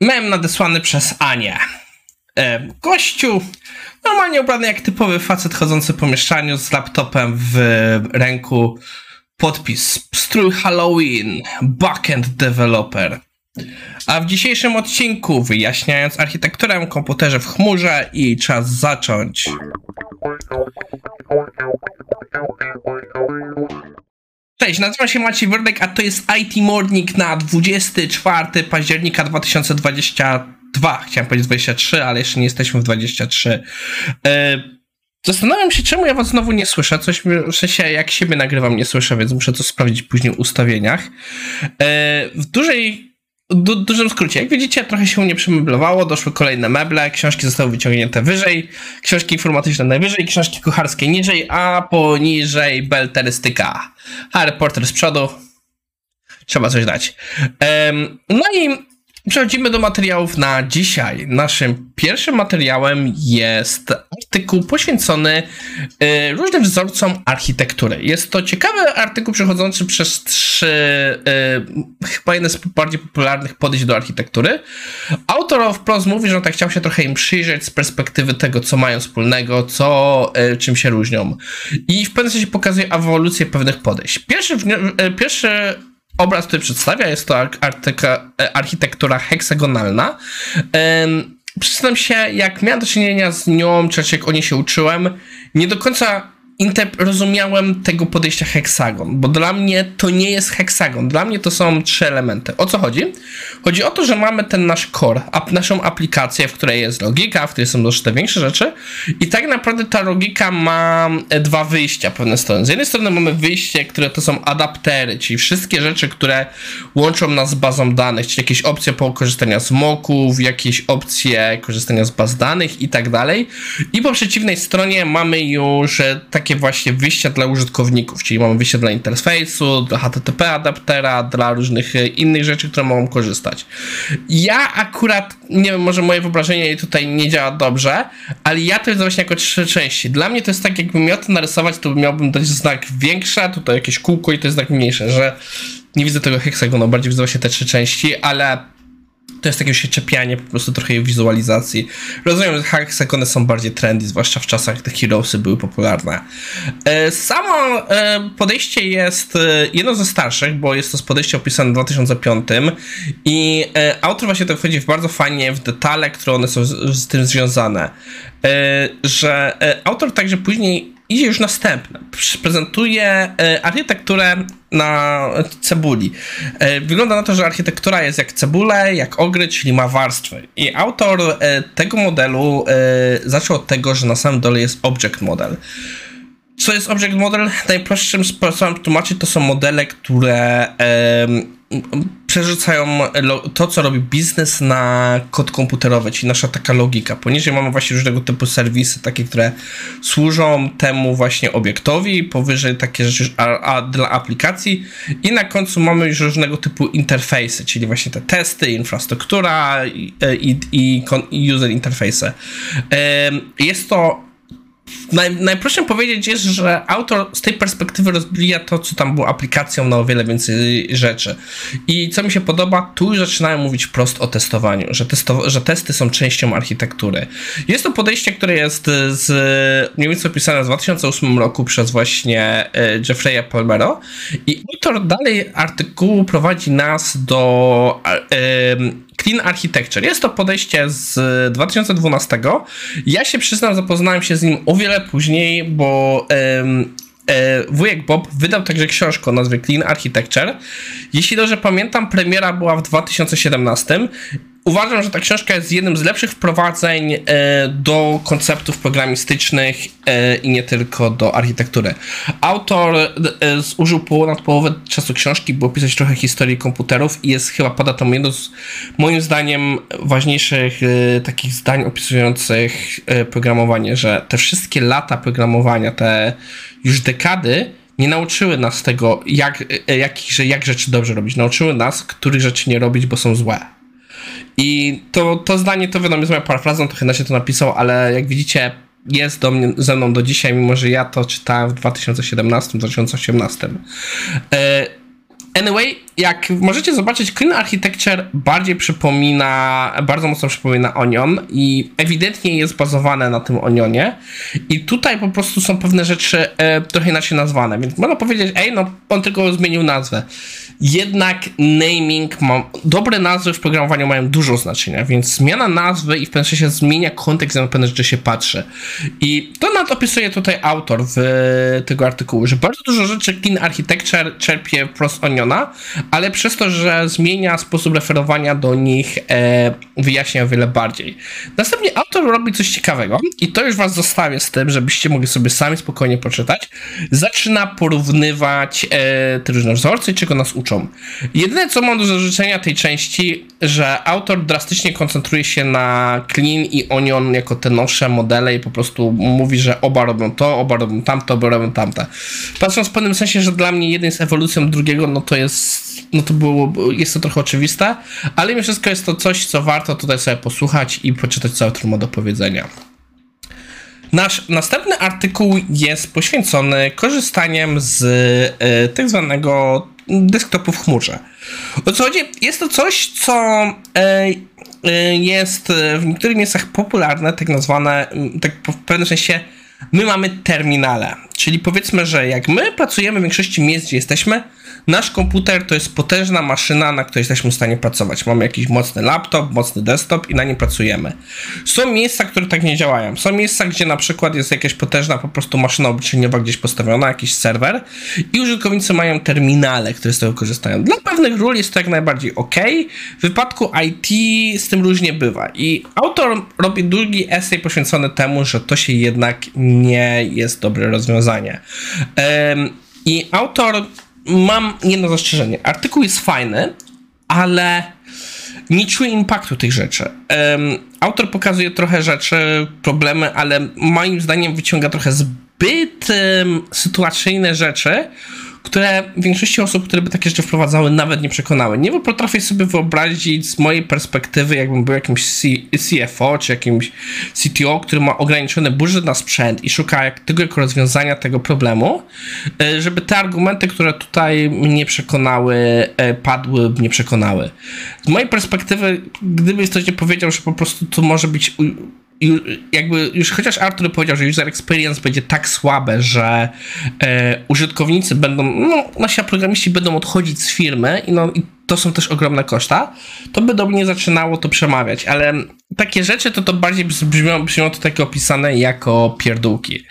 Mem nadesłany przez Anię. E, gościu, normalnie ubrany jak typowy facet chodzący po mieszkaniu z laptopem w ręku. Podpis strój Halloween, backend developer. A w dzisiejszym odcinku wyjaśniając architekturę komputerze w chmurze i czas zacząć. Cześć, nazywam się Maciej Wordek, a to jest IT Morning na 24 października 2022. Chciałem powiedzieć 23, ale jeszcze nie jesteśmy w 23. E, zastanawiam się, czemu ja was znowu nie słyszę. Coś w sensie, jak siebie nagrywam, nie słyszę, więc muszę to sprawdzić później w ustawieniach. E, w dużej du dużym skrócie, jak widzicie, trochę się nie przemeblowało, doszły kolejne meble, książki zostały wyciągnięte wyżej, książki informatyczne najwyżej, książki kucharskie niżej, a poniżej belterystyka. Harry Potter z przodu. Trzeba coś dać. Um, no i Przechodzimy do materiałów na dzisiaj. Naszym pierwszym materiałem jest artykuł poświęcony y, różnym wzorcom architektury. Jest to ciekawy artykuł przechodzący przez trzy, y, chyba jeden z bardziej popularnych podejść do architektury. Autor of Pros mówi, że on tak chciał się trochę im przyjrzeć z perspektywy tego, co mają wspólnego, co, y, czym się różnią. I w pewnym sensie pokazuje ewolucję pewnych podejść. Pierwszy, pierwszy obraz, który przedstawia, jest to architektura heksagonalna. Przyznam się, jak miałem do czynienia z nią, czy jak o niej się uczyłem, nie do końca rozumiałem tego podejścia heksagon, bo dla mnie to nie jest heksagon, dla mnie to są trzy elementy. O co chodzi? Chodzi o to, że mamy ten nasz core, ap naszą aplikację, w której jest logika, w której są też te większe rzeczy i tak naprawdę ta logika ma e, dwa wyjścia pewne strony. Z jednej strony mamy wyjście, które to są adaptery, czyli wszystkie rzeczy, które łączą nas z bazą danych, czyli jakieś opcje po korzystania z moków, jakieś opcje korzystania z baz danych i tak dalej. I po przeciwnej stronie mamy już tak takie właśnie wyjścia dla użytkowników, czyli mamy wyjście dla interfejsu, dla HTTP adaptera, dla różnych e, innych rzeczy, które mogą korzystać. Ja akurat, nie wiem, może moje wyobrażenie tutaj nie działa dobrze, ale ja to widzę właśnie jako trzy części. Dla mnie to jest tak, jakbym miał to narysować, to miałbym dać znak większe, tutaj jakieś kółko i to jest znak mniejsze, że nie widzę tego heksagonu, bardziej widzę właśnie te trzy części, ale to jest takie się po prostu trochę wizualizacji. Rozumiem, że hexagony są bardziej trendy, zwłaszcza w czasach, gdy Heroesy były popularne. E, samo e, podejście jest e, jedno ze starszych, bo jest to podejście opisane w 2005 i autor właśnie to wchodzi w bardzo fajnie w detale, które one są z tym związane. Że autor także później idzie już następne. Prezentuje e, architekturę na cebuli. E, wygląda na to, że architektura jest jak cebule, jak ogry, czyli ma warstwy. I autor e, tego modelu zaczął od tego, że na samym dole jest object model. Co jest object model? Najprostszym sposobem tłumaczyć to są modele, które przerzucają to, co robi biznes na kod komputerowy, czyli nasza taka logika. Poniżej mamy właśnie różnego typu serwisy, takie, które służą temu właśnie obiektowi, powyżej takie rzeczy a, a dla aplikacji i na końcu mamy już różnego typu interfejsy, czyli właśnie te testy, infrastruktura i, i, i user interfejsy. Jest to Naj, najprościej powiedzieć jest, że autor z tej perspektywy rozbija to, co tam było aplikacją na o wiele więcej rzeczy. I co mi się podoba, tu już zaczynają mówić prosto o testowaniu, że, testo, że testy są częścią architektury. Jest to podejście, które jest z mniej więcej opisane w 2008 roku przez właśnie e, Jeffrey'a Palmero i autor dalej artykułu prowadzi nas do Clean Architecture. Jest to podejście z 2012. Ja się przyznam, zapoznałem się z nim o wiele później, bo um, wujek Bob wydał także książkę o nazwie Clean Architecture. Jeśli dobrze pamiętam, premiera była w 2017 Uważam, że ta książka jest jednym z lepszych wprowadzeń e, do konceptów programistycznych e, i nie tylko do architektury. Autor e, użył ponad połowę czasu książki, by opisać trochę historii komputerów i jest chyba pada to jedno z moim zdaniem ważniejszych takich zdań opisujących programowanie, że te wszystkie lata programowania, te już dekady nie nauczyły nas tego, jak, jak, jak rzeczy dobrze robić. Nauczyły nas, których rzeczy nie robić, bo są złe. I to, to zdanie, to wiadomo, jest moja parafrazą, trochę na się to napisał, ale jak widzicie, jest do mnie, ze mną do dzisiaj, mimo że ja to czytałem w 2017-2018. E, Anyway, jak możecie zobaczyć, Clean Architecture bardziej przypomina, bardzo mocno przypomina Onion i ewidentnie jest bazowane na tym Onionie i tutaj po prostu są pewne rzeczy e, trochę inaczej nazwane, więc można powiedzieć, ej, no on tylko zmienił nazwę. Jednak naming, ma, dobre nazwy w programowaniu mają dużo znaczenia, więc zmiana nazwy i w pewnym sensie zmienia kontekst, na pewne rzeczy się patrzy. I to nad opisuje tutaj autor w tego artykułu, że bardzo dużo rzeczy Clean Architecture czerpie wprost Ale przez to, że zmienia sposób referowania do nich, e, wyjaśnia o wiele bardziej. Następnie autor robi coś ciekawego i to już was zostawię z tym, żebyście mogli sobie sami spokojnie poczytać. Zaczyna porównywać e, te różne wzorce, czego nas uczą. Jedyne, co mam do zarzucenia tej części, że autor drastycznie koncentruje się na Clean i Onion jako te nowsze modele i po prostu mówi, że oba robią to, oba robią tamto, oba robią tamte. Patrząc w pewnym sensie, że dla mnie jeden jest ewolucją drugiego, no to jest no to było, jest to trochę oczywiste, ale mimo wszystko jest to coś, co warto tutaj sobie posłuchać i poczytać cały trudno do powiedzenia. Nasz następny artykuł jest poświęcony korzystaniem z y, tak zwanego desktopu w chmurze. O co chodzi? Jest to coś, co y, y, jest w niektórych miejscach popularne, tak nazwane, tak w pewnym sensie my mamy terminale. Czyli powiedzmy, że jak my pracujemy w większości miejsc, gdzie jesteśmy, Nasz komputer to jest potężna maszyna, na której jesteśmy w stanie pracować. Mamy jakiś mocny laptop, mocny desktop i na nim pracujemy. Są miejsca, które tak nie działają. Są miejsca, gdzie na przykład jest jakaś potężna po prostu maszyna obliczeniowa gdzieś postawiona, jakiś serwer i użytkownicy mają terminale, które z tego korzystają. Dla pewnych ról jest to jak najbardziej ok. W wypadku IT z tym różnie bywa. I autor robi długi esej poświęcony temu, że to się jednak nie jest dobre rozwiązanie. I autor mam jedno zastrzeżenie. Artykuł jest fajny, ale nie czuję impaktu tych rzeczy. Um, autor pokazuje trochę rzeczy, problemy, ale moim zdaniem wyciąga trochę zbyt um, sytuacyjne rzeczy, które większości osób, które by takie rzeczy wprowadzały, nawet nie przekonały. Nie potrafię sobie wyobrazić z mojej perspektywy, jakbym był jakimś CFO czy jakimś CTO, który ma ograniczony budżet na sprzęt i szuka tego jako rozwiązania tego problemu, e, żeby te argumenty, które tutaj mnie przekonały, e, padły, mnie przekonały. Z mojej perspektywy, gdyby ktoś nie powiedział, że po prostu to może być jakby już chociaż Arthur powiedział, że user experience będzie tak słabe, że e, użytkownicy będą, no nasi programiści będą odchodzić z firmy i, no, i to są też ogromne koszta, to by do mnie zaczynało to przemawiać, ale takie rzeczy to to bardziej brzmią, brzmią takie opisane jako pierdółki.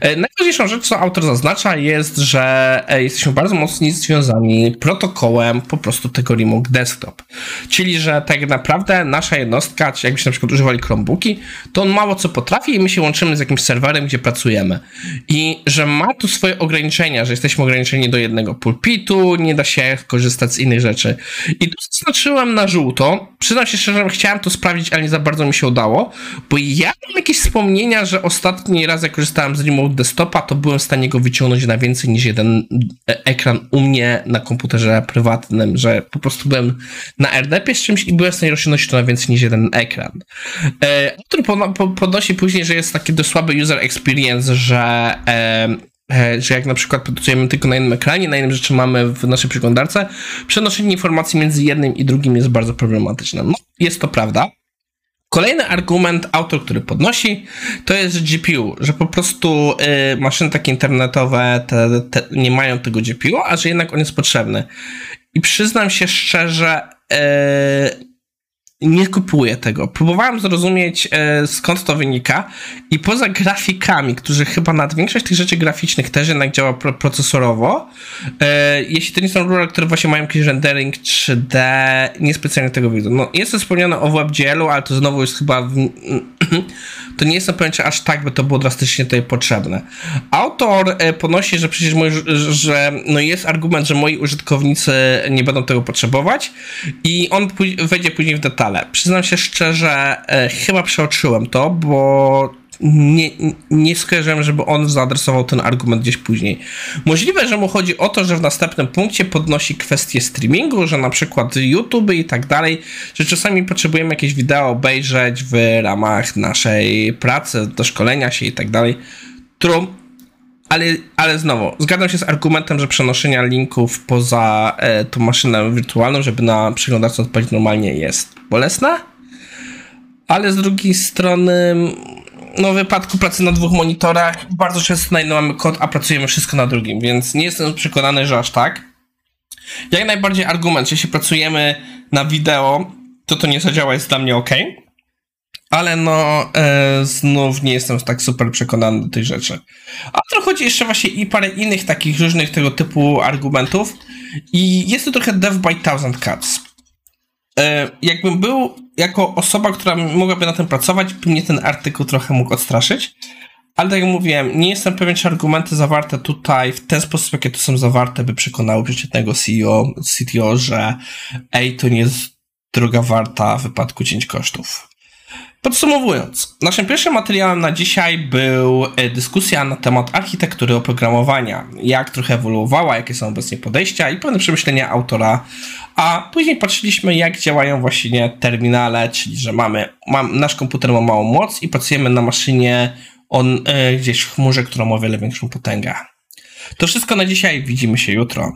E, najważniejszą rzecz, co autor zaznacza jest, że e, jesteśmy bardzo mocno związani protokołem po prostu tego remote desktop. Czyli, że tak naprawdę nasza jednostka, czy jakbyśmy na przykład używali Chromebooki, to on mało co potrafi i my się łączymy z jakimś serwerem, gdzie pracujemy. I że ma tu swoje ograniczenia, że jesteśmy ograniczeni do jednego pulpitu, nie da się korzystać z innych rzeczy. I tu zaznaczyłem na żółto. Przyznam się szczerze, że chciałem to sprawdzić, ale nie za bardzo mi się udało, bo ja mam jakieś wspomnienia, że ostatni raz jak korzystałem z remote desktopa, to byłem w stanie go wyciągnąć na więcej niż jeden e, ekran u mnie na komputerze prywatnym, że po prostu byłem na RDP z czymś i byłem w stanie rozciągnąć to na więcej niż jeden ekran. E, który podnosi później, że jest taki dość słaby user experience, że E, że jak na przykład pracujemy tylko na jednym ekranie, na jednym rzeczy mamy w naszej przeglądarce, przenoszenie informacji między jednym i drugim jest bardzo problematyczne. No, jest to prawda. Kolejny argument autor, który podnosi, to jest GPU, że po prostu y, maszyny takie internetowe te, te nie mają tego GPU, a że jednak on jest potrzebny. I przyznam się szczerze, y, nie kupuję tego. Próbowałem zrozumieć e, skąd to wynika i poza grafikami, którzy chyba nad większość tych rzeczy graficznych też jednak działa pro procesorowo, e, jeśli to nie są rule, które właśnie mają jakiś rendering 3D, niespecjalnie tego widzę. No, jest to wspomniane o WebGL-u, ale to znowu jest chyba w, to nie jestem pewien, czy aż tak by to było drastycznie tutaj potrzebne. Autor e, ponosi, że przecież moi, że no jest argument, że moi użytkownicy nie będą tego potrzebować i on wejdzie później w detale. Przyznam się szczerze, e, chyba przeoczyłem to, bo nie, nie skojarzyłem, żeby on zaadresował ten argument gdzieś później. Możliwe, że mu chodzi o to, że w następnym punkcie podnosi kwestię streamingu, że na przykład YouTube i tak dalej, że czasami potrzebujemy jakieś wideo obejrzeć w ramach naszej pracy, do szkolenia się i tak dalej, którą ale, ale znowu, zgadzam się z argumentem, że przenoszenia linków poza e, tą maszynę wirtualną, żeby na przeglądarce odpalić normalnie jest bolesne, ale z drugiej strony no w wypadku pracy na dwóch monitorach bardzo często na jednym mamy kod, a pracujemy wszystko na drugim, więc nie jestem przekonany, że aż tak. Jak najbardziej argument, jeśli pracujemy na wideo, to to nie zadziała, jest dla mnie ok. Ale no, e, znów nie jestem tak super przekonany do tej rzeczy. A to chodzi jeszcze właśnie i parę innych takich różnych tego typu argumentów. I jest to trochę dev by thousand cuts. E, jakbym był jako osoba, która mogłaby na tym pracować, by mnie ten artykuł trochę mógł odstraszyć. Ale tak jak mówiłem, nie jestem pewien, czy argumenty zawarte tutaj w ten sposób, jakie tu są zawarte, by przekonały przeciętnego CEO, CTO, że ej, to nie jest droga warta w wypadku cięć kosztów. Podsumowując, naszym pierwszym materiałem na dzisiaj był e, dyskusja na temat architektury oprogramowania, jak trochę ewoluowała, jakie są obecnie podejścia i pewne przemyślenia autora, a później patrzyliśmy, jak działają właśnie terminale, czyli że mamy, mam, nasz komputer ma małą moc i pracujemy na maszynie on, e, gdzieś w chmurze, która ma o wiele większą potęgę. To wszystko na dzisiaj, widzimy się jutro.